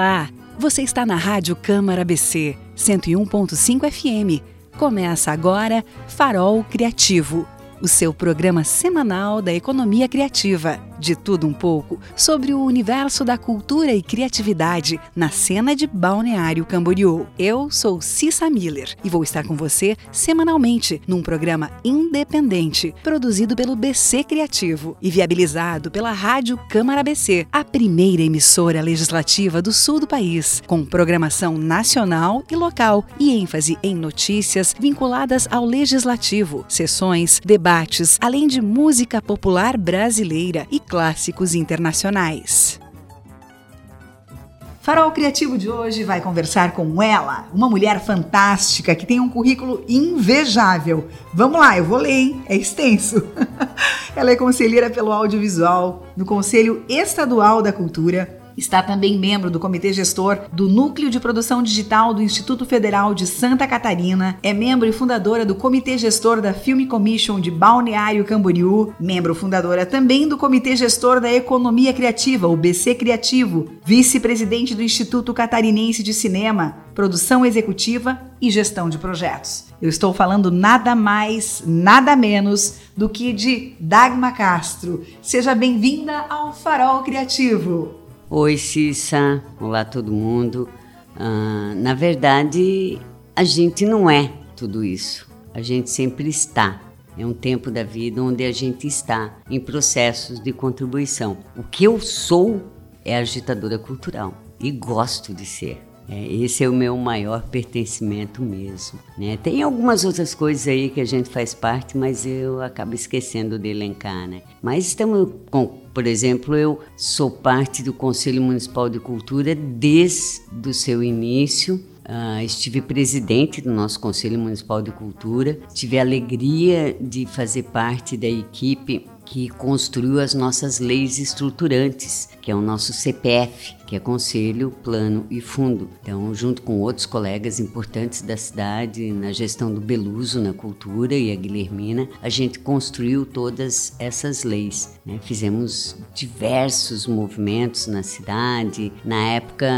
Olá, você está na Rádio Câmara ABC 101.5 FM. Começa agora Farol Criativo, o seu programa semanal da economia criativa de tudo um pouco sobre o universo da cultura e criatividade na cena de Balneário Camboriú. Eu sou Cissa Miller e vou estar com você semanalmente num programa independente produzido pelo BC Criativo e viabilizado pela Rádio Câmara BC, a primeira emissora legislativa do sul do país, com programação nacional e local e ênfase em notícias vinculadas ao legislativo, sessões, debates, além de música popular brasileira e clássicos internacionais. Farol Criativo de hoje vai conversar com ela, uma mulher fantástica que tem um currículo invejável. Vamos lá, eu vou ler, hein? É extenso. ela é conselheira pelo audiovisual no Conselho Estadual da Cultura Está também membro do comitê gestor do Núcleo de Produção Digital do Instituto Federal de Santa Catarina, é membro e fundadora do comitê gestor da Film Commission de Balneário Camboriú, membro fundadora também do comitê gestor da Economia Criativa, o BC Criativo, vice-presidente do Instituto Catarinense de Cinema, produção executiva e gestão de projetos. Eu estou falando nada mais, nada menos do que de Dagma Castro. Seja bem-vinda ao Farol Criativo. Oi, Cissa. Olá, todo mundo. Ah, na verdade, a gente não é tudo isso. A gente sempre está. É um tempo da vida onde a gente está em processos de contribuição. O que eu sou é agitadora cultural e gosto de ser. É, esse é o meu maior pertencimento mesmo. Né? Tem algumas outras coisas aí que a gente faz parte, mas eu acabo esquecendo de elencar. Né? Mas estamos com, por exemplo, eu sou parte do Conselho Municipal de Cultura desde o seu início. Uh, estive presidente do nosso Conselho Municipal de Cultura, tive a alegria de fazer parte da equipe que construiu as nossas leis estruturantes, que é o nosso CPF, que é Conselho, Plano e Fundo. Então, junto com outros colegas importantes da cidade, na gestão do Beluso, na cultura e a Guilhermina, a gente construiu todas essas leis. Né? Fizemos diversos movimentos na cidade. Na época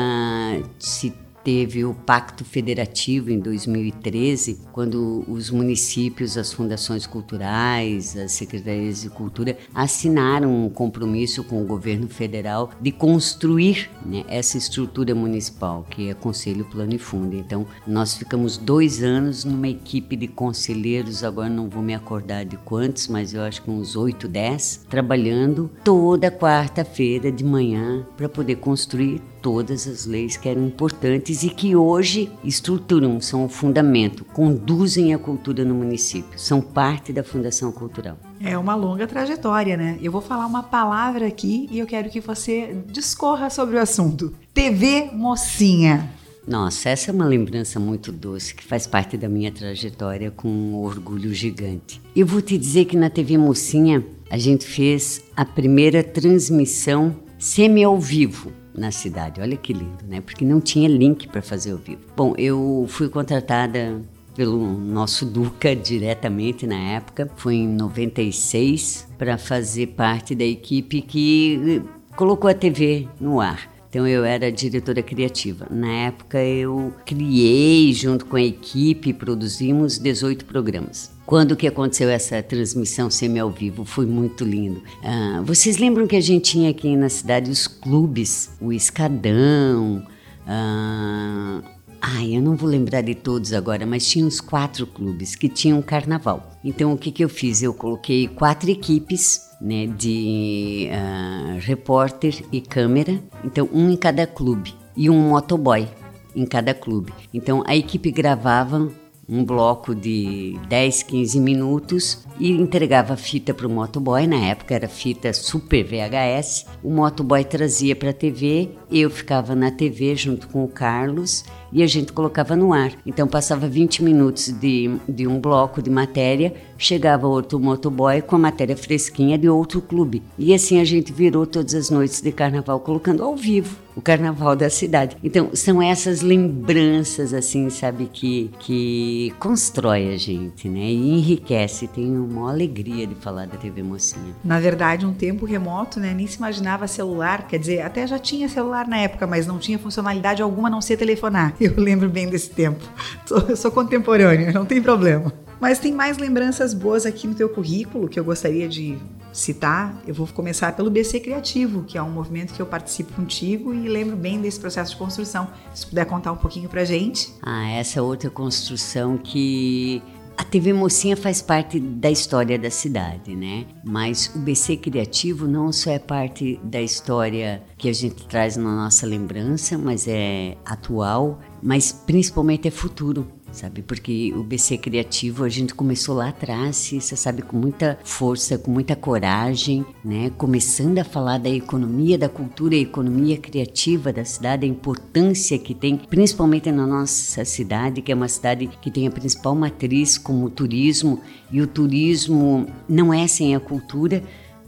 se teve o Pacto Federativo em 2013, quando os municípios, as fundações culturais, as secretarias de cultura assinaram um compromisso com o governo federal de construir né, essa estrutura municipal, que é Conselho Plano e Fundo. Então, nós ficamos dois anos numa equipe de conselheiros, agora não vou me acordar de quantos, mas eu acho que uns oito, dez, trabalhando toda quarta-feira de manhã para poder construir todas as leis que eram importantes e que hoje estruturam, são o fundamento, conduzem a cultura no município, são parte da Fundação Cultural. É uma longa trajetória, né? Eu vou falar uma palavra aqui e eu quero que você discorra sobre o assunto. TV Mocinha. Nossa, essa é uma lembrança muito doce que faz parte da minha trajetória com um orgulho gigante. Eu vou te dizer que na TV Mocinha a gente fez a primeira transmissão semi ao vivo na cidade. Olha que lindo, né? Porque não tinha link para fazer ao vivo. Bom, eu fui contratada pelo nosso Duca diretamente na época, foi em 96, para fazer parte da equipe que colocou a TV no ar. Então eu era diretora criativa. Na época eu criei, junto com a equipe, produzimos 18 programas. Quando que aconteceu essa transmissão semi ao vivo? Foi muito lindo. Ah, vocês lembram que a gente tinha aqui na cidade os clubes, o Escadão, ah, Ai, eu não vou lembrar de todos agora, mas tinha uns quatro clubes que tinham carnaval. Então o que, que eu fiz? Eu coloquei quatro equipes né, de uh, repórter e câmera, então um em cada clube e um motoboy em cada clube. Então a equipe gravava um bloco de 10, 15 minutos e entregava fita para o motoboy. Na época era fita super VHS. O motoboy trazia para a TV, eu ficava na TV junto com o Carlos e a gente colocava no ar. Então passava 20 minutos de, de um bloco de matéria, chegava outro motoboy com a matéria fresquinha de outro clube. E assim a gente virou todas as noites de carnaval colocando ao vivo o carnaval da cidade. Então, são essas lembranças, assim, sabe, que, que constrói a gente, né? E enriquece. Tenho uma alegria de falar da TV Mocinha. Na verdade, um tempo remoto, né? Nem se imaginava celular, quer dizer, até já tinha celular na época, mas não tinha funcionalidade alguma a não ser telefonar. Eu lembro bem desse tempo. Eu sou contemporânea, não tem problema. Mas tem mais lembranças boas aqui no teu currículo que eu gostaria de citar. Eu vou começar pelo BC Criativo, que é um movimento que eu participo contigo e lembro bem desse processo de construção. Se puder contar um pouquinho pra gente. Ah, essa outra construção que a TV Mocinha faz parte da história da cidade, né? Mas o BC Criativo não só é parte da história que a gente traz na nossa lembrança, mas é atual, mas principalmente é futuro sabe? Porque o BC Criativo a gente começou lá atrás, você sabe, com muita força, com muita coragem, né? Começando a falar da economia, da cultura, a economia criativa da cidade, a importância que tem, principalmente na nossa cidade, que é uma cidade que tem a principal matriz como turismo, e o turismo não é sem a cultura,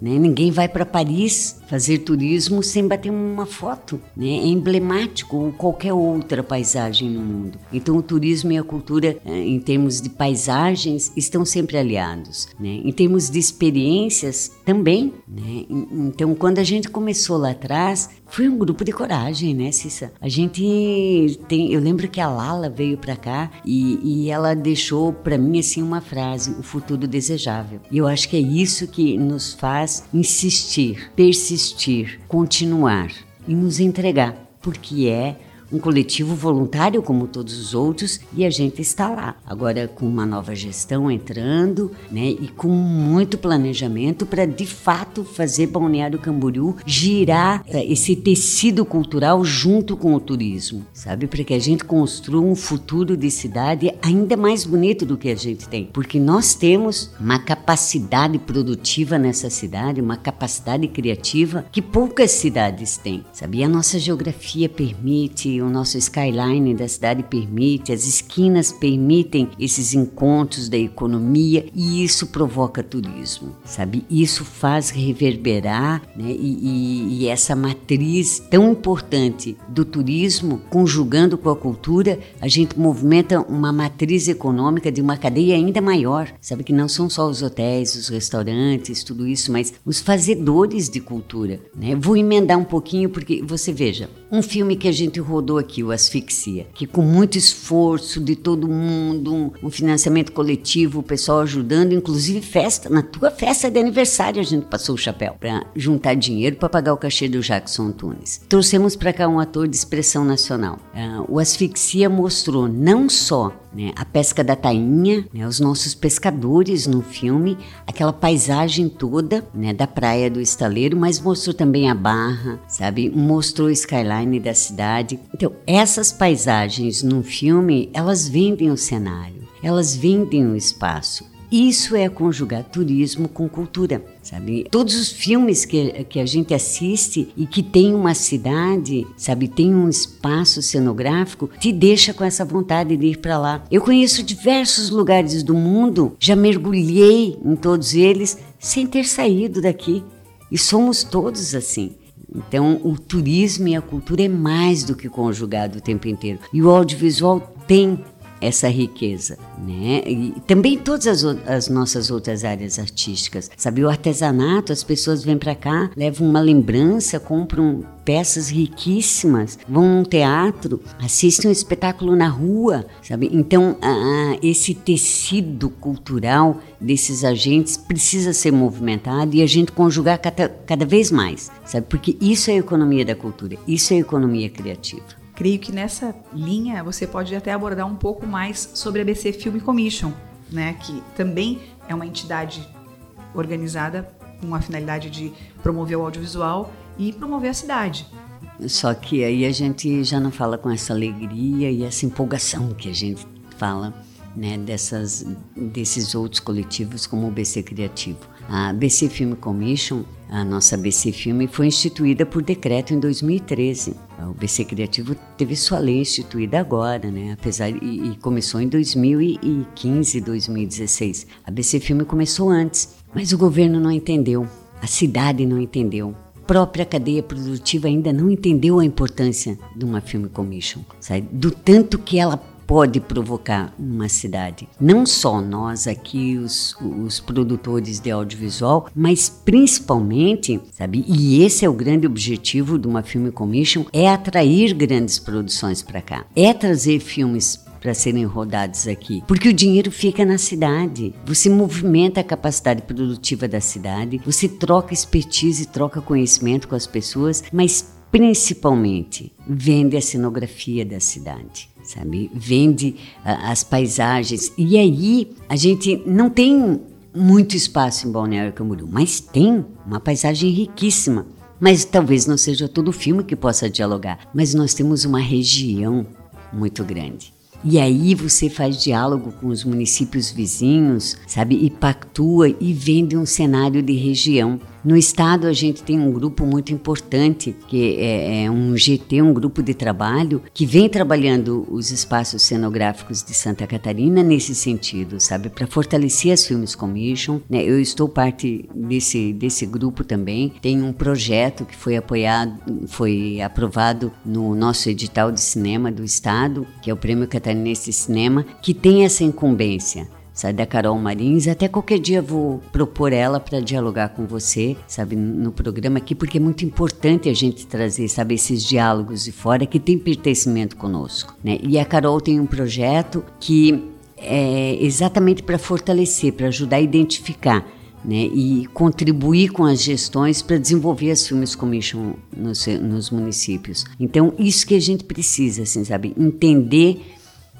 né? Ninguém vai para Paris fazer turismo sem bater uma foto. Né? É emblemático ou qualquer outra paisagem no mundo. Então, o turismo e a cultura, eh, em termos de paisagens, estão sempre aliados. Né? Em termos de experiências, também. Né? Então, quando a gente começou lá atrás, foi um grupo de coragem, né, Cissa? A gente tem. Eu lembro que a Lala veio para cá e, e ela deixou para mim assim uma frase: o futuro desejável. E eu acho que é isso que nos faz insistir, persistir, continuar e nos entregar, porque é um coletivo voluntário como todos os outros e a gente está lá. Agora com uma nova gestão entrando, né, e com muito planejamento para de fato fazer Balneário Camboriú girar eh, esse tecido cultural junto com o turismo, sabe? Para que a gente construa um futuro de cidade ainda mais bonito do que a gente tem, porque nós temos uma capacidade produtiva nessa cidade, uma capacidade criativa que poucas cidades têm, sabe? E a nossa geografia permite, o nosso skyline da cidade permite, as esquinas permitem esses encontros da economia e isso provoca turismo, sabe? Isso faz reverberar né? e, e, e essa matriz tão importante do turismo, conjugando com a cultura, a gente movimenta uma matriz econômica de uma cadeia ainda maior, sabe? Que não são só os hotéis, os restaurantes, tudo isso, mas os fazedores de cultura, né? Vou emendar um pouquinho porque você veja, um filme que a gente rodou aqui, o Asfixia, que com muito esforço de todo mundo, um, um financiamento coletivo, o pessoal ajudando, inclusive festa, na tua festa de aniversário a gente passou o chapéu para juntar dinheiro para pagar o cachê do Jackson Tunes. Trouxemos para cá um ator de expressão nacional. Uh, o Asfixia mostrou não só né, a pesca da tainha, né, os nossos pescadores no filme, aquela paisagem toda né, da praia do estaleiro, mas mostrou também a barra, sabe? Mostrou o skyline da cidade. Então, essas paisagens no filme, elas vendem o cenário, elas vendem o espaço. Isso é conjugar turismo com cultura, sabe? Todos os filmes que, que a gente assiste e que tem uma cidade, sabe, tem um espaço cenográfico, te deixa com essa vontade de ir para lá. Eu conheço diversos lugares do mundo, já mergulhei em todos eles sem ter saído daqui. E somos todos assim. Então, o turismo e a cultura é mais do que conjugado o tempo inteiro. E o audiovisual tem essa riqueza, né? E também todas as, as, nossas outras áreas artísticas, sabe? O artesanato, as pessoas vêm para cá, levam uma lembrança, compram peças riquíssimas, vão num teatro, assistem um espetáculo na rua, sabe? Então, ah, esse tecido cultural desses agentes precisa ser movimentado e a gente conjugar cada, cada vez mais, sabe? Porque isso é a economia da cultura, isso é a economia criativa. Creio que nessa linha você pode até abordar um pouco mais sobre a BC Film Commission, né, que também é uma entidade organizada com a finalidade de promover o audiovisual e promover a cidade. Só que aí a gente já não fala com essa alegria e essa empolgação que a gente fala né, dessas, desses outros coletivos como o BC Criativo. A BC Film Commission, a nossa BC Filme, foi instituída por decreto em 2013. O BC Criativo teve sua lei instituída agora, né? Apesar e, e começou em 2015, 2016. A BC Filme começou antes, mas o governo não entendeu, a cidade não entendeu própria cadeia produtiva ainda não entendeu a importância de uma film commission, sabe? do tanto que ela pode provocar uma cidade. Não só nós aqui, os, os produtores de audiovisual, mas principalmente, sabe? E esse é o grande objetivo de uma Film Commission, é atrair grandes produções para cá. É trazer filmes para serem rodados aqui, porque o dinheiro fica na cidade. Você movimenta a capacidade produtiva da cidade, você troca expertise, troca conhecimento com as pessoas, mas principalmente vende a cenografia da cidade sabe? Vende uh, as paisagens. E aí a gente não tem muito espaço em Balneário Camboriú, mas tem uma paisagem riquíssima. Mas talvez não seja todo filme que possa dialogar, mas nós temos uma região muito grande. E aí você faz diálogo com os municípios vizinhos, sabe? E pactua e vende um cenário de região. No estado, a gente tem um grupo muito importante, que é, é, um GT, um grupo de trabalho, que vem trabalhando os espaços cenográficos de Santa Catarina nesse sentido, sabe? Para fortalecer as Filmes Commission. Né? Eu estou parte desse, desse grupo também. Tem um projeto que foi apoiado, foi aprovado no nosso edital de cinema do estado, que é o Prêmio Catarinense de Cinema, que tem essa incumbência sabe, da Carol Marins. Até qualquer dia vou propor ela para dialogar com você, sabe, no programa aqui, porque é muito importante a gente trazer, sabe, esses diálogos de fora que tem pertencimento conosco, né? E a Carol tem um projeto que é exatamente para fortalecer, para ajudar a identificar né, e contribuir com as gestões para desenvolver as Filmes Commission nos, nos, municípios. Então, isso que a gente precisa, assim, sabe, entender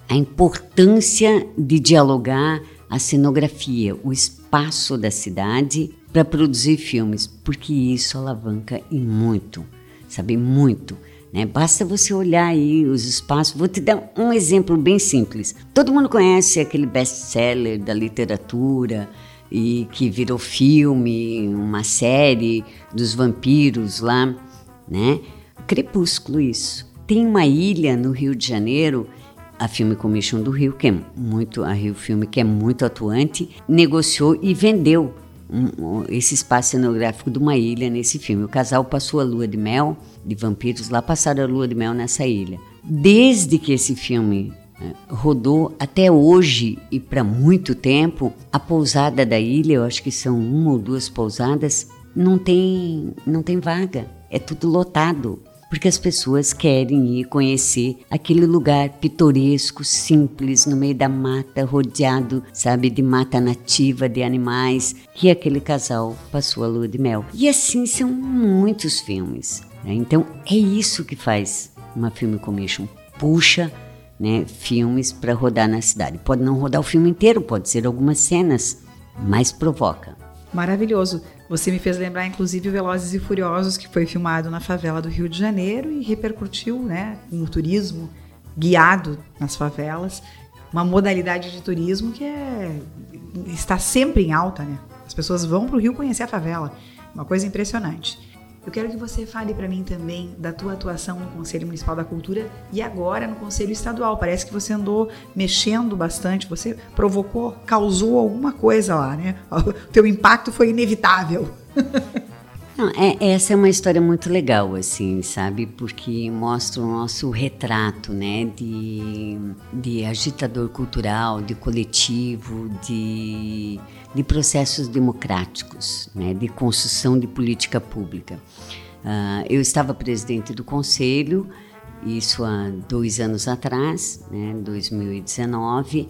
a importância de dialogar a cenografia, o espaço da cidade para produzir filmes, porque isso alavanca e muito, sabe, muito. Né? Basta você olhar aí os espaços. Vou te dar um exemplo bem simples. Todo mundo conhece aquele best-seller da literatura e que virou filme, uma série dos vampiros lá, né? Crepúsculo isso. Tem uma ilha no Rio de Janeiro a Film Commission do Rio, que é muito a Rio Filme, que é muito atuante, negociou e vendeu um, esse espaço cenográfico de uma ilha nesse filme. O casal passou a lua de mel de vampiros lá, passaram a lua de mel nessa ilha. Desde que esse filme né, rodou até hoje e para muito tempo, a pousada da ilha, eu acho que são uma ou duas pousadas, não tem, não tem vaga. É tudo lotado porque as pessoas querem ir conhecer aquele lugar pitoresco, simples, no meio da mata, rodeado, sabe, de mata nativa, de animais, que aquele casal passou a lua de mel. E assim são muitos filmes. Né? Então é isso que faz uma Film Commission. Puxa né, filmes para rodar na cidade. Pode não rodar o filme inteiro, pode ser algumas cenas, mas provoca. Maravilhoso. Você me fez lembrar, inclusive, o Velozes e Furiosos, que foi filmado na favela do Rio de Janeiro e repercutiu né, no turismo guiado nas favelas. Uma modalidade de turismo que é, está sempre em alta, né? As pessoas vão para o Rio conhecer a favela. Uma coisa impressionante. Eu quero que você fale para mim também da tua atuação no Conselho Municipal da Cultura e agora no Conselho Estadual. Parece que você andou mexendo bastante, você provocou, causou alguma coisa lá, né? O teu impacto foi inevitável. Não, é, essa é uma história muito legal, assim, sabe? Porque mostra o nosso retrato, né? De, de agitador cultural, de coletivo, de, de processos democráticos, né? De construção de política pública. Uh, eu estava presidente do conselho, isso há dois anos atrás, né? 2019,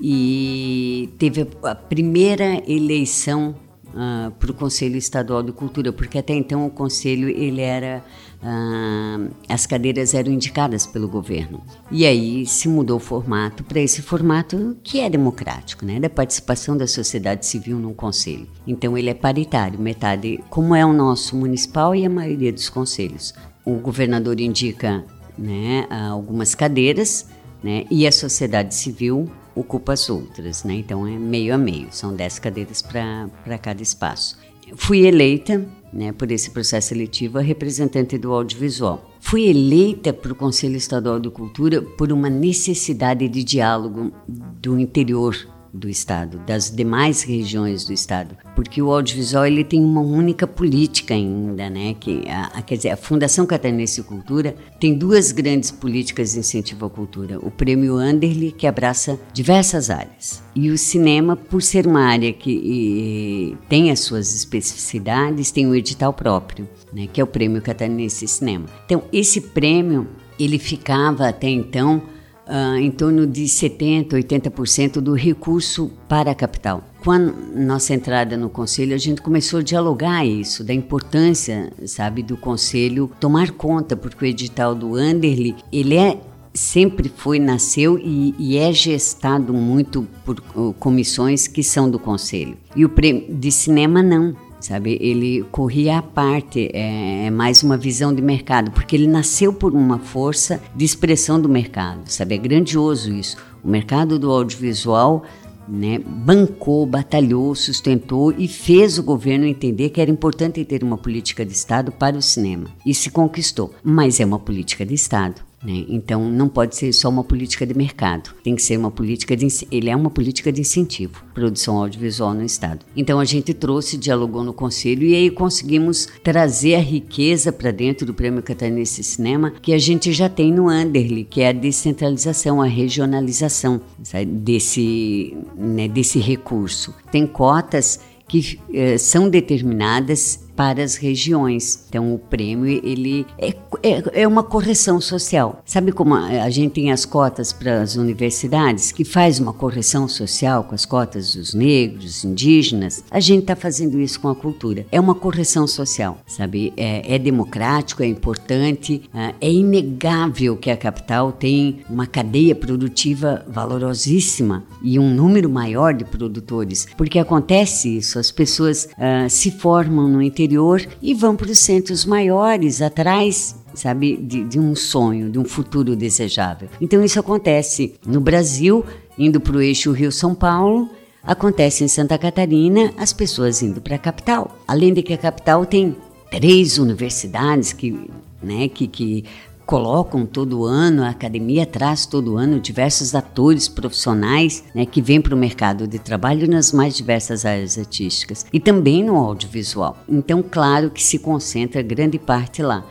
e teve a primeira eleição uh, para o Conselho Estadual de Cultura, porque até então o Conselho ele era uh, as cadeiras eram indicadas pelo governo. E aí se mudou o formato para esse formato que é democrático, né, da participação da sociedade civil no Conselho. Então ele é paritário, metade, como é o nosso municipal e a maioria dos conselhos. O governador indica né, algumas cadeiras né, e a sociedade civil ocupa as outras, né? Então é meio a meio, são 10 cadeiras para cada espaço. Fui eleita né, por esse processo seletivo a representante do audiovisual. Fui eleita para o Conselho Estadual de Cultura por uma necessidade de diálogo do interior do estado, das demais regiões do estado, porque o audiovisual ele tem uma única política ainda, né? Que a, a, quer dizer, a Fundação Catarinense de Cultura tem duas grandes políticas de incentivo à cultura: o Prêmio Anderle que abraça diversas áreas e o cinema, por ser uma área que e, tem as suas especificidades, tem um edital próprio, né? Que é o Prêmio Catarinense de Cinema. Então esse prêmio ele ficava até então uh, em torno de 70%, 80% do recurso para a capital. Com a nossa entrada no conselho, a gente começou a dialogar isso, da importância, sabe, do conselho tomar conta, porque o edital do Anderle, ele é sempre foi, nasceu e, e, é gestado muito por uh, comissões que são do conselho. E o prêmio de cinema não sabe? Ele corria à parte, é, é, mais uma visão de mercado, porque ele nasceu por uma força de expressão do mercado, sabe? É grandioso isso. O mercado do audiovisual né, bancou, batalhou, sustentou e fez o governo entender que era importante ter uma política de Estado para o cinema. E se conquistou, mas é uma política de Estado. Né? Então não pode ser só uma política de mercado, tem que ser uma política de ele é uma política de incentivo, produção audiovisual no estado. Então a gente trouxe, dialogou no conselho e aí conseguimos trazer a riqueza para dentro do Prêmio Catarinense Cinema que a gente já tem no Anderle, que é a descentralização, a regionalização desse né, desse recurso. Tem cotas que eh, são determinadas para as regiões. Então o prêmio ele é, é, é, uma correção social. Sabe como a gente tem as cotas para as universidades que faz uma correção social com as cotas dos negros, indígenas? A gente está fazendo isso com a cultura. É uma correção social, sabe? É, é democrático, é importante, é, é inegável que a capital tem uma cadeia produtiva valorosíssima e um número maior de produtores, porque acontece isso, as pessoas uh, se formam no interior interior e vão para os centros maiores, atrás sabe, de, de, um sonho, de um futuro desejável. Então isso acontece no Brasil, indo para o eixo Rio-São Paulo, acontece em Santa Catarina, as pessoas indo para a capital. Além de que a capital tem três universidades que, né, que, que colocam todo ano, a academia traz todo ano diversos atores profissionais né, que vêm para o mercado de trabalho nas mais diversas áreas artísticas e também no audiovisual. Então, claro que se concentra grande parte lá,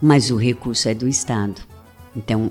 mas o recurso é do Estado. Então,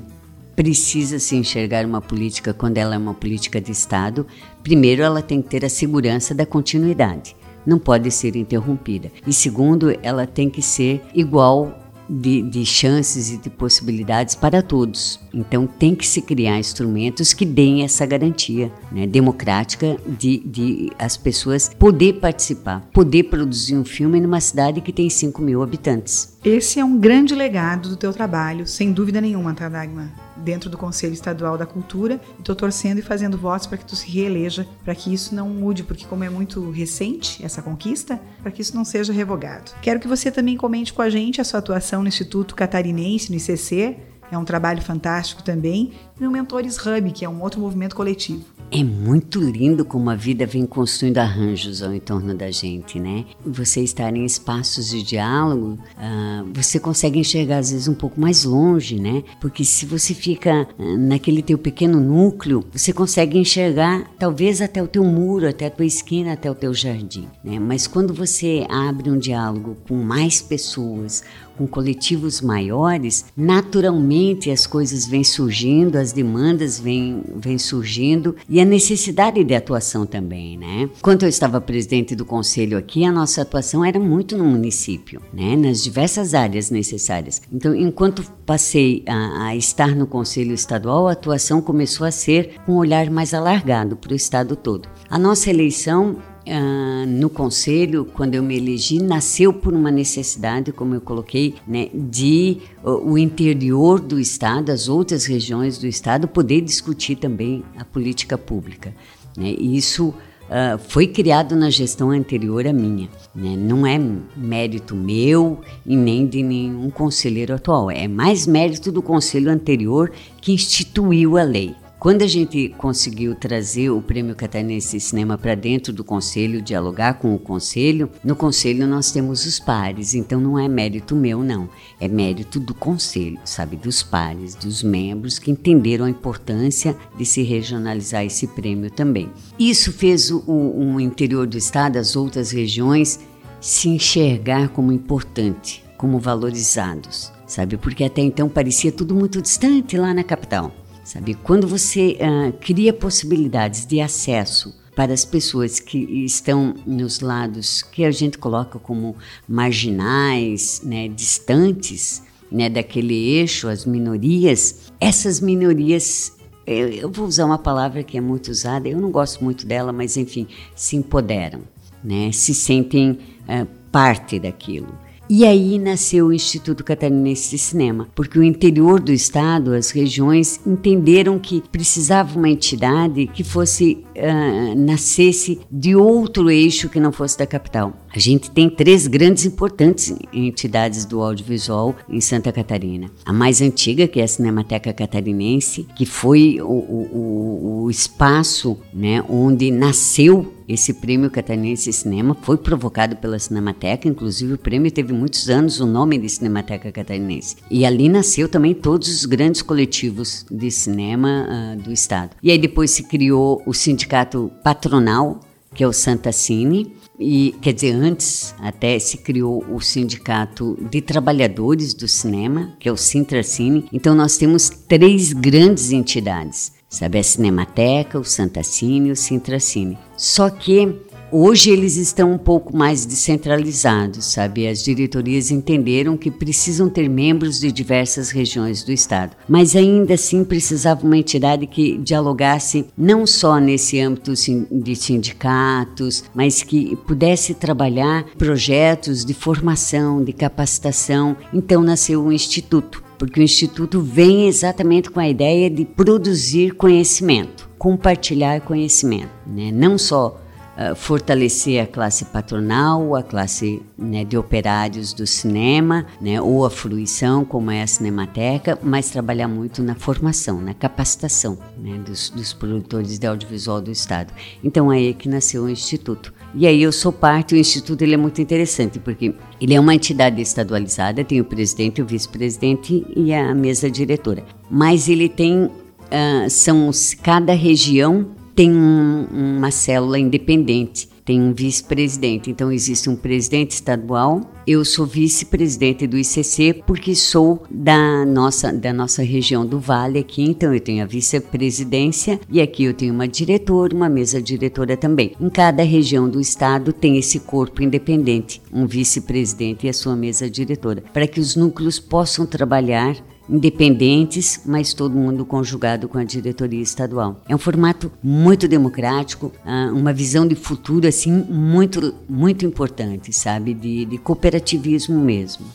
precisa se enxergar uma política quando ela é uma política de Estado. Primeiro, ela tem que ter a segurança da continuidade. Não pode ser interrompida. E segundo, ela tem que ser igual de, de chances e de possibilidades para todos. Então tem que se criar instrumentos que deem essa garantia né, democrática de, de as pessoas poder participar, poder produzir um filme numa cidade que tem 5 mil habitantes. Esse é um grande legado do teu trabalho, sem dúvida nenhuma, tá, Dagmar? Dentro do Conselho Estadual da Cultura, estou torcendo e fazendo votos para que tu se reeleja, para que isso não mude, porque como é muito recente essa conquista, para que isso não seja revogado. Quero que você também comente com a gente a sua atuação no Instituto Catarinense, no ICC, é um trabalho fantástico também, e no Mentores Hub, que é um outro movimento coletivo. É muito lindo como a vida vem construindo arranjos ao entorno da gente, né? Você estar em espaços de diálogo, uh, você consegue enxergar às vezes um pouco mais longe, né? Porque se você fica uh, naquele teu pequeno núcleo, você consegue enxergar talvez até o teu muro, até a tua esquina, até o teu jardim, né? Mas quando você abre um diálogo com mais pessoas, com coletivos maiores, naturalmente as coisas vêm surgindo, as demandas vêm, vêm surgindo e a necessidade de atuação também, né? Quando eu estava presidente do conselho aqui, a nossa atuação era muito no município, né? Nas diversas áreas necessárias. Então, enquanto passei a, a estar no conselho estadual, a atuação começou a ser com um olhar mais alargado para o estado todo. A nossa eleição Uh, no conselho, quando eu me elegi, nasceu por uma necessidade, como eu coloquei, né, de o interior do estado, as outras regiões do estado, poder discutir também a política pública. Né? E isso uh, foi criado na gestão anterior à minha. Né? Não é mérito meu e nem de nenhum conselheiro atual, é mais mérito do conselho anterior que instituiu a lei. Quando a gente conseguiu trazer o Prêmio Catarinense de Cinema para dentro do conselho, dialogar com o conselho, no conselho nós temos os pares, então não é mérito meu, não. É mérito do conselho, sabe? Dos pares, dos membros que entenderam a importância de se regionalizar esse prêmio também. Isso fez o, o interior do estado, as outras regiões, se enxergar como importante, como valorizados, sabe? Porque até então parecia tudo muito distante lá na capital, sabe? Quando você uh, cria possibilidades de acesso para as pessoas que estão nos lados que a gente coloca como marginais, né, distantes, né, daquele eixo, as minorias, essas minorias eu, vou usar uma palavra que é muito usada, eu não gosto muito dela, mas enfim, se empoderam, né? se sentem uh, parte daquilo. E aí nasceu o Instituto Catarinense de Cinema, porque o interior do estado, as regiões, entenderam que precisava uma entidade que fosse uh, nascesse de outro eixo que não fosse da capital. A gente tem três grandes importantes entidades do audiovisual em Santa Catarina. A mais antiga, que é a Cinemateca Catarinense, que foi o, o, o espaço né, onde nasceu esse prêmio catarinense de cinema foi provocado pela Cinemateca, inclusive o prêmio teve muitos anos o nome de Cinemateca Catarinense. E ali nasceu também todos os grandes coletivos de cinema uh, do estado. E aí depois se criou o sindicato patronal, que é o Santa Cine, e quer dizer, antes até se criou o Sindicato de Trabalhadores do Cinema, que é o Sintracine. Então nós temos três grandes entidades sabe? A Cinemateca, o Santa Cine e o Sintracine. Só que hoje eles estão um pouco mais descentralizados, sabe? As diretorias entenderam que precisam ter membros de diversas regiões do estado, mas ainda assim precisava uma entidade que dialogasse não só nesse âmbito de sindicatos, mas que pudesse trabalhar projetos de formação, de capacitação. Então nasceu o instituto porque o Instituto vem exatamente com a ideia de produzir conhecimento, compartilhar conhecimento, né? não só uh, fortalecer a classe patronal, a classe né, de operários do cinema, né, ou a fruição, como é a Cinemateca, mas trabalhar muito na formação, na capacitação né, dos, dos produtores de audiovisual do Estado. Então é aí que nasceu o Instituto. E aí eu sou parte, o Instituto ele é muito interessante, porque ele é uma entidade estadualizada, tem o presidente, o vice-presidente e a mesa diretora. Mas ele tem, uh, são cada região tem um, uma célula independente tem um vice-presidente. Então existe um presidente estadual. Eu sou vice-presidente do ICC porque sou da nossa da nossa região do Vale aqui. Então eu tenho a vice-presidência e aqui eu tenho uma diretora, uma mesa diretora também. Em cada região do estado tem esse corpo independente, um vice-presidente e a sua mesa diretora, para que os núcleos possam trabalhar independentes, mas todo mundo conjugado com a diretoria estadual. É um formato muito democrático, ah, uma visão de futuro assim muito muito importante, sabe, de, de cooperativismo mesmo.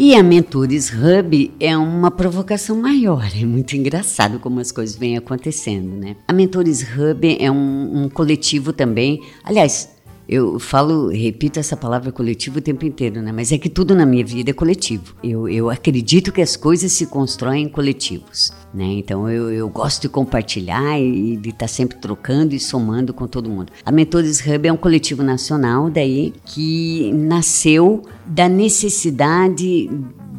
E a Mentores Hub é uma provocação maior, é muito engraçado como as coisas vêm acontecendo, né? A Mentores Hub é um, um coletivo também, aliás, eu falo, repito essa palavra coletivo o tempo inteiro, né? Mas é que tudo na minha vida é coletivo. Eu, eu acredito que as coisas se constroem em coletivos, né? Então eu, eu gosto de compartilhar e de estar tá sempre trocando e somando com todo mundo. A Mentores Hub é um coletivo nacional daí que nasceu da necessidade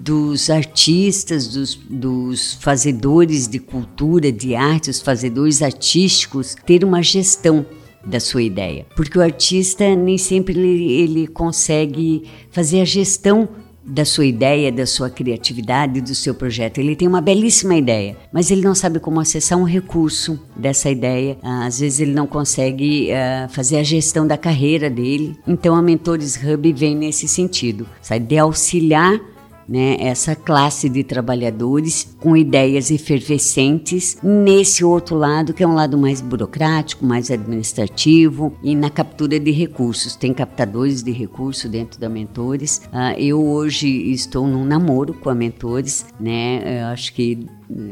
dos artistas, dos, dos, fazedores de cultura, de arte, os fazedores artísticos, ter uma gestão da sua ideia. Porque o artista nem sempre ele, ele consegue fazer a gestão da sua ideia, da sua criatividade, do seu projeto. Ele tem uma belíssima ideia, mas ele não sabe como acessar um recurso dessa ideia. Às vezes ele não consegue uh, fazer a gestão da carreira dele. Então a Mentores Hub vem nesse sentido, sabe? de auxiliar né, essa classe de trabalhadores com ideias efervescentes nesse outro lado, que é um lado mais burocrático, mais administrativo e na captura de recursos. Tem captadores de recursos dentro da Mentores. Uh, eu hoje estou num namoro com a Mentores, né? Eu acho que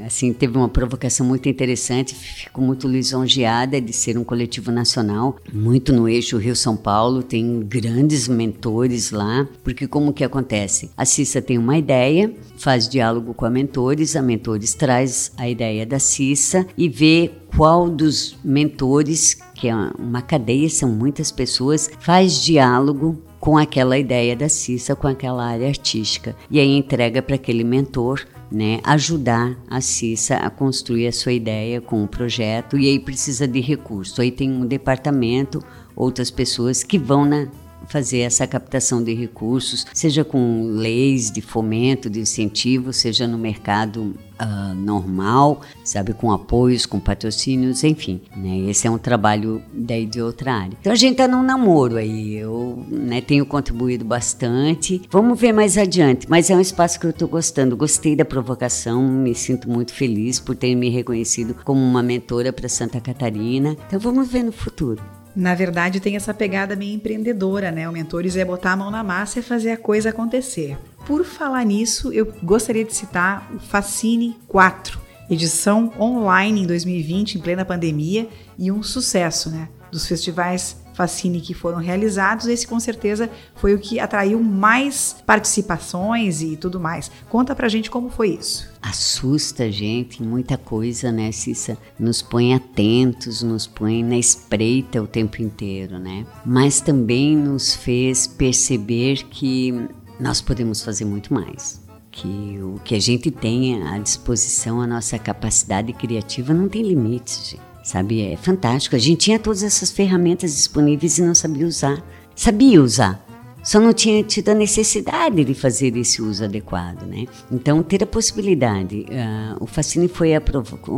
assim, teve uma provocação muito interessante, fico muito lisonjeada de ser um coletivo nacional, muito no eixo Rio-São Paulo, tem grandes mentores lá, porque como que acontece? A Cissa tem uma ideia, faz diálogo com a mentores, a mentores traz a ideia da Cissa e vê qual dos mentores, que é uma cadeia, são muitas pessoas, faz diálogo com aquela ideia da Cissa, com aquela área artística. E aí entrega para aquele mentor né, ajudar a Cissa a construir a sua ideia com o projeto e aí precisa de recurso. Aí tem um departamento, outras pessoas que vão na, fazer essa captação de recursos, seja com leis de fomento, de incentivo, seja no mercado uh, normal, sabe, com apoios, com patrocínios, enfim. Né? Esse é um trabalho daí de outra área. Então a gente está num namoro aí, eu né, tenho contribuído bastante. Vamos ver mais adiante, mas é um espaço que eu estou gostando. Gostei da provocação, me sinto muito feliz por ter me reconhecido como uma mentora para Santa Catarina. Então vamos ver no futuro na verdade, tem essa pegada meio empreendedora, né? O Mentores é botar a mão na massa e fazer a coisa acontecer. Por falar nisso, eu gostaria de citar o Fascine 4, edição online em 2020, em plena pandemia, e um sucesso, né? Dos festivais Fascine que foram realizados, esse com certeza foi o que atraiu mais participações e tudo mais. Conta pra gente como foi isso. Assusta a gente, muita coisa, né, Cissa? Nos põe atentos, nos põe na espreita o tempo inteiro, né? Mas também nos fez perceber que nós podemos fazer muito mais que o que a gente tem à disposição, a nossa capacidade criativa não tem limites, gente sabe? É fantástico. A gente tinha todas essas ferramentas disponíveis e não sabia usar. Sabia usar, só não tinha tido a necessidade de fazer esse uso adequado, né? Então, ter a possibilidade, uh, o Fascine foi,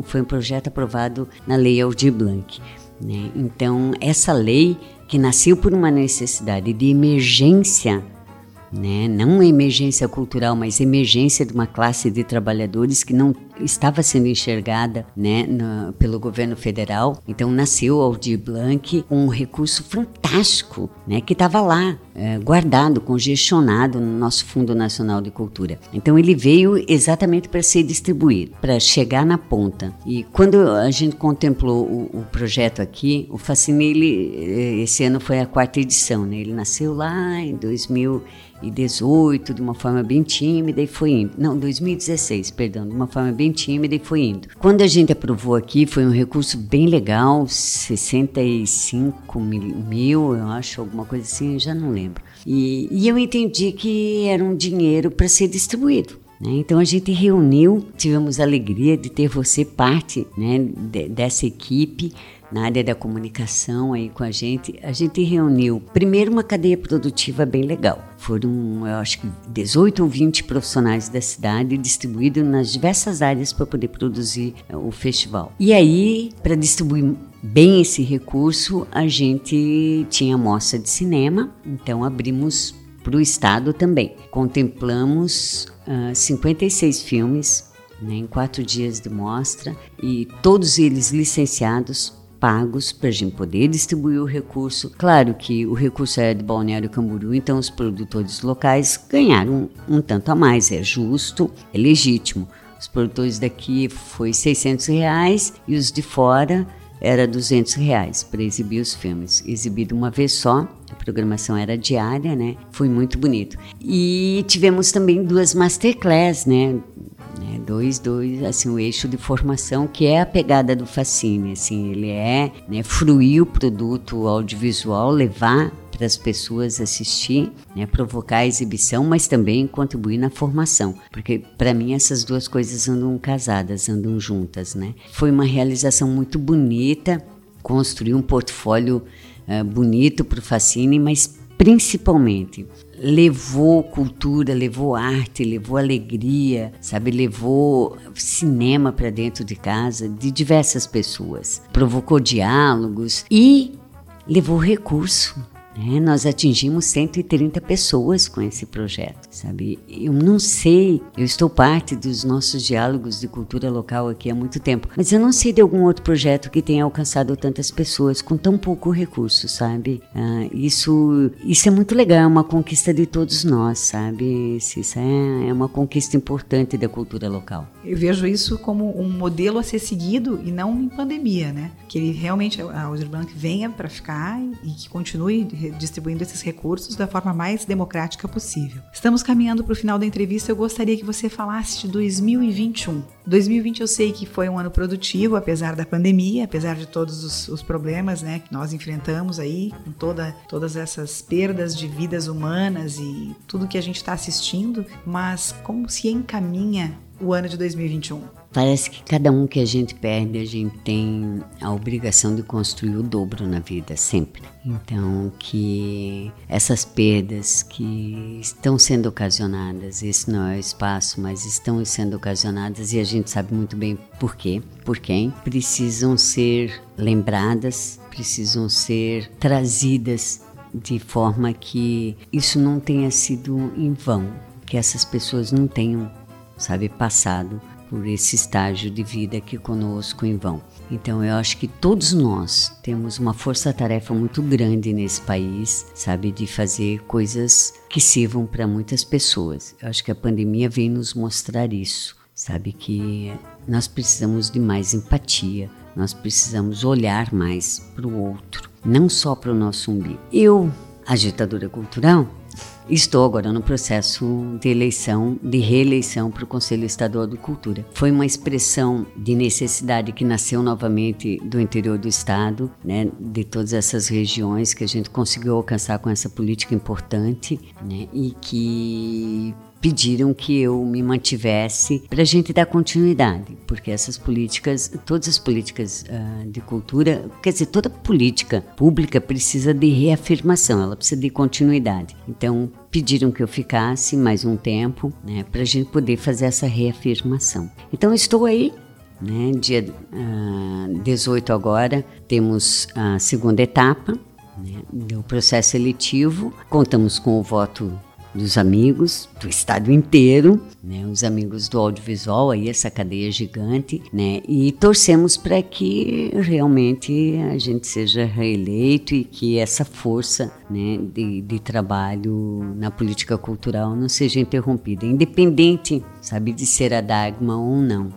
foi um projeto aprovado na Lei Aldir Blanc, né? Então, essa lei que nasceu por uma necessidade de emergência né? não emergência cultural, mas emergência de uma classe de trabalhadores que não estava sendo enxergada né, pelo governo federal. Então nasceu o Aldir Blanc um recurso fantástico né, que estava lá, é, guardado, congestionado no nosso Fundo Nacional de Cultura. Então ele veio exatamente para ser distribuído, para chegar na ponta. E quando a gente contemplou o, o projeto aqui, o Facine, ele, esse ano foi a quarta edição, né? ele nasceu lá em 2000 2018, de uma forma bem tímida e foi indo. Não, 2016, perdão, de uma forma bem tímida e foi indo. Quando a gente aprovou aqui, foi um recurso bem legal, 65 mil, eu acho, alguma coisa assim, já não lembro. E, e eu entendi que era um dinheiro para ser distribuído. Né? Então a gente reuniu, tivemos a alegria de ter você parte né, de, dessa equipe na área da comunicação aí com a gente, a gente reuniu primeiro uma cadeia produtiva bem legal. Foram, eu acho que 18 ou 20 profissionais da cidade distribuídos nas diversas áreas para poder produzir eh, o festival. E aí, para distribuir bem esse recurso, a gente tinha mostra de cinema, então abrimos para o estado também. Contemplamos uh, ah, 56 filmes né, em quatro dias de mostra e todos eles licenciados pagos para a gente poder distribuir o recurso. Claro que o recurso é de Balneário Camboriú, então os produtores locais ganharam um, um tanto a mais, é justo, é legítimo. Os produtores daqui foi 600 reais e os de fora era 200 reais para exibir os filmes. Exibido uma vez só, a programação era diária, né? Foi muito bonito. E tivemos também duas masterclass, né? Dois, dois, assim, o eixo de formação que é a pegada do fascínio, assim, ele é né, fruir o produto audiovisual, levar para as pessoas assistir, né, provocar a exibição, mas também contribuir na formação, porque para mim essas duas coisas andam casadas, andam juntas, né? Foi uma realização muito bonita, construir um portfólio uh, bonito para o Fascine, mas principalmente levou cultura, levou arte, levou alegria, sabe, levou cinema para dentro de casa de diversas pessoas, provocou diálogos e levou recurso. Né? Nós atingimos 130 pessoas com esse projeto, sabe? Eu não sei, eu estou parte dos nossos diálogos de cultura local aqui há muito tempo, mas eu não sei de algum outro projeto que tenha alcançado tantas pessoas com tão pouco recurso, sabe? Ah, isso, isso é muito legal, é uma conquista de todos nós, sabe? Isso é, é uma conquista importante da cultura local. Eu vejo isso como um modelo a ser seguido e não em pandemia, né? Que ele realmente, a Aldir Blanc venha para ficar e que continue distribuindo esses recursos da forma mais democrática possível. Estamos caminhando para o final da entrevista. Eu gostaria que você falasse de 2021. 2020 eu sei que foi um ano produtivo, apesar da pandemia, apesar de todos os, os problemas né, que nós enfrentamos aí, com toda, todas essas perdas de vidas humanas e tudo que a gente está assistindo, mas como se encaminha o ano de 2021? Parece que cada um que a gente perde, a gente tem a obrigação de construir o dobro na vida, sempre. Então, que essas perdas que estão sendo ocasionadas, esse não é o espaço, mas estão sendo ocasionadas e a gente sabe muito bem por quê, por quem, precisam ser lembradas, precisam ser trazidas de forma que isso não tenha sido em vão, que essas pessoas não tenham, sabe, passado por esse estágio de vida aqui conosco em vão. Então eu acho que todos nós temos uma força-tarefa muito grande nesse país, sabe, de fazer coisas que sirvam para muitas pessoas. Eu acho que a pandemia vem nos mostrar isso, sabe, que nós precisamos de mais empatia, nós precisamos olhar mais para o outro, não só para o nosso umbigo. Eu, agitadora cultural, Estou agora no processo de eleição, de reeleição para o Conselho Estadual de Cultura. Foi uma expressão de necessidade que nasceu novamente do interior do estado, né, de todas essas regiões que a gente conseguiu alcançar com essa política importante, né, e que pediram que eu me mantivesse para a gente dar continuidade, porque essas políticas, todas as políticas uh, de cultura, quer dizer, toda política pública precisa de reafirmação, ela precisa de continuidade. Então, pediram que eu ficasse mais um tempo, né, para a gente poder fazer essa reafirmação. Então, estou aí né, dia uh, ah, 18 agora, temos a segunda etapa né, do processo seletivo. Contamos com o voto dos amigos do estado inteiro, né, os amigos do audiovisual, aí essa cadeia gigante, né, e torcemos para que realmente a gente seja reeleito e que essa força né, de, de trabalho na política cultural não seja interrompida, independente, sabe, de ser a Dagma ou não,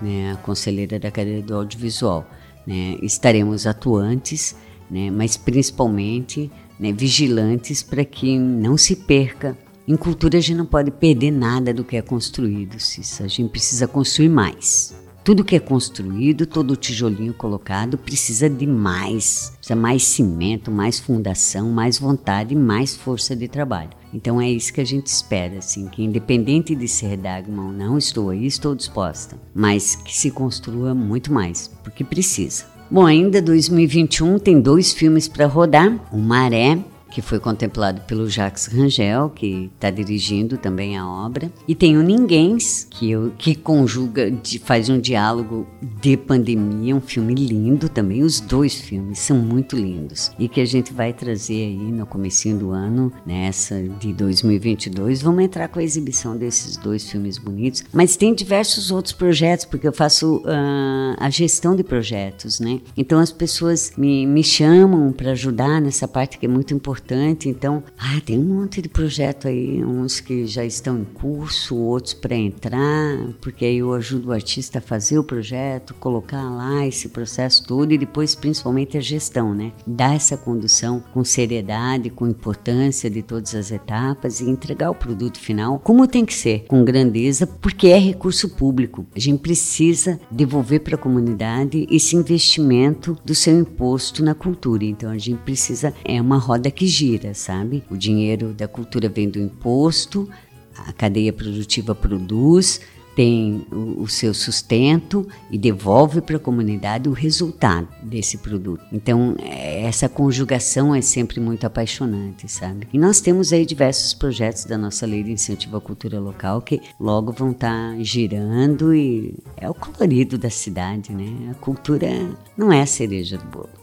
né, a conselheira da cadeia do audiovisual. Né, estaremos atuantes, né, mas principalmente né, vigilantes para que não se perca. Em cultura a gente não pode perder nada do que é construído, Cissa. A gente precisa construir mais. Tudo que é construído, todo tijolinho colocado, precisa de mais. Precisa mais cimento, mais fundação, mais vontade, mais força de trabalho. Então é isso que a gente espera, assim, que independente de ser Dagma ou não, estou aí, estou disposta. Mas que se construa muito mais, porque precisa. Bom, ainda 2021 tem dois filmes para rodar: O Maré que foi contemplado pelo Jacques Rangel, que está dirigindo também a obra. E tem o Ninguéms, que, eu, que conjuga, faz um diálogo de pandemia, um filme lindo também. Os dois filmes são muito lindos. E que a gente vai trazer aí no comecinho do ano, nessa de 2022. Vamos entrar com a exibição desses dois filmes bonitos. Mas tem diversos outros projetos, porque eu faço uh, a gestão de projetos, né? Então as pessoas me, me chamam para ajudar nessa parte que é muito importante importante. Então, ah, tem um monte de projeto aí, uns que já estão em curso, outros para entrar, porque aí eu ajudo o artista a fazer o projeto, colocar lá esse processo todo e depois principalmente a gestão, né? Dar essa condução com seriedade, com importância de todas as etapas e entregar o produto final como tem que ser, com grandeza, porque é recurso público. A gente precisa devolver para a comunidade esse investimento do seu imposto na cultura. Então a gente precisa é uma roda que gira, sabe? O dinheiro da cultura vem do imposto, a cadeia produtiva produz, tem o, o seu sustento e devolve para a comunidade o resultado desse produto. Então, essa conjugação é sempre muito apaixonante, sabe? E nós temos aí diversos projetos da nossa lei de incentivo à cultura local que logo vão estar tá girando e é o colorido da cidade, né? A cultura não é a cereja do bolo.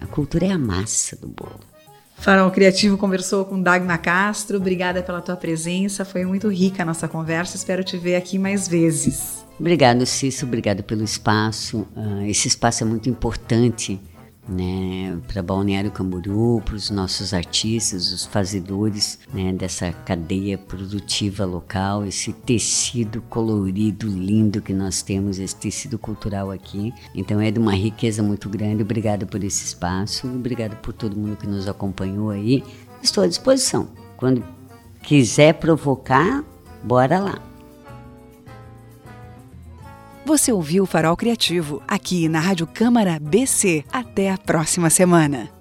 A cultura é a massa do bolo. Farol Criativo conversou com Dagmar Castro. Obrigada pela tua presença. Foi muito rica a nossa conversa. Espero te ver aqui mais vezes. Obrigado, Cício. Obrigado pelo espaço. Uh, esse espaço é muito importante né, para Balneário Camboriú, para os nossos artistas, os fazedores né, dessa cadeia produtiva local, esse tecido colorido, lindo que nós temos, esse tecido cultural aqui. Então é de uma riqueza muito grande. Obrigado por esse espaço, obrigado por todo mundo que nos acompanhou aí. Estou à disposição. Quando quiser provocar, bora lá. Você ouviu o Farol Criativo aqui na Rádio Câmara BC. Até a próxima semana.